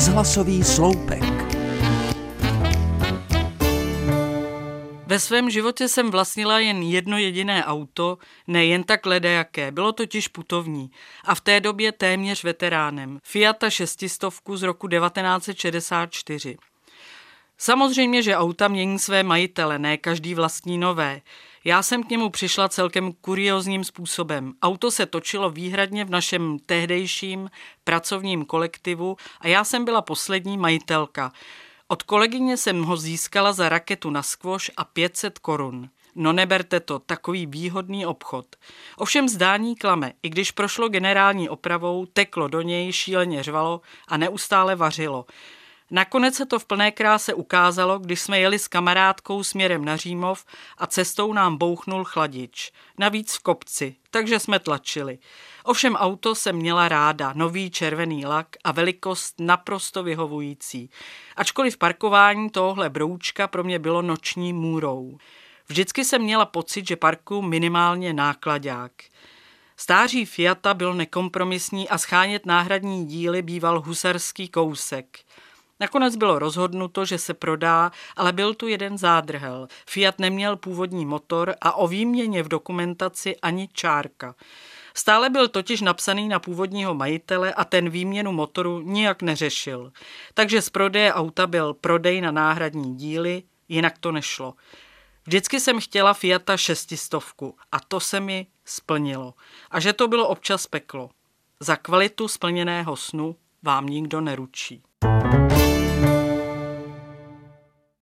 Rozhlasový sloupek. Ve svém životě jsem vlastnila jen jedno jediné auto, ne jen tak ledajaké, bylo totiž putovní a v té době téměř veteránem. Fiata šestistovku z roku 1964. Samozřejmě, že auta mění své majitele, ne každý vlastní nové. Já jsem k němu přišla celkem kuriozním způsobem. Auto se točilo výhradně v našem tehdejším pracovním kolektivu a já jsem byla poslední majitelka. Od kolegyně jsem ho získala za raketu na skvoš a 500 korun. No neberte to, takový výhodný obchod. Ovšem zdání klame, i když prošlo generální opravou, teklo do něj, šíleně řvalo a neustále vařilo. Nakonec se to v plné kráse ukázalo, když jsme jeli s kamarádkou směrem na Římov a cestou nám bouchnul chladič. Navíc v kopci, takže jsme tlačili. Ovšem auto jsem měla ráda, nový červený lak a velikost naprosto vyhovující. Ačkoliv parkování tohohle broučka pro mě bylo noční můrou. Vždycky jsem měla pocit, že parkuju minimálně nákladák. Stáří Fiata byl nekompromisní a schánět náhradní díly býval husarský kousek. Nakonec bylo rozhodnuto, že se prodá, ale byl tu jeden zádrhel. Fiat neměl původní motor a o výměně v dokumentaci ani čárka. Stále byl totiž napsaný na původního majitele a ten výměnu motoru nijak neřešil. Takže z prodeje auta byl prodej na náhradní díly, jinak to nešlo. Vždycky jsem chtěla Fiata šestistovku a to se mi splnilo. A že to bylo občas peklo. Za kvalitu splněného snu vám nikdo neručí.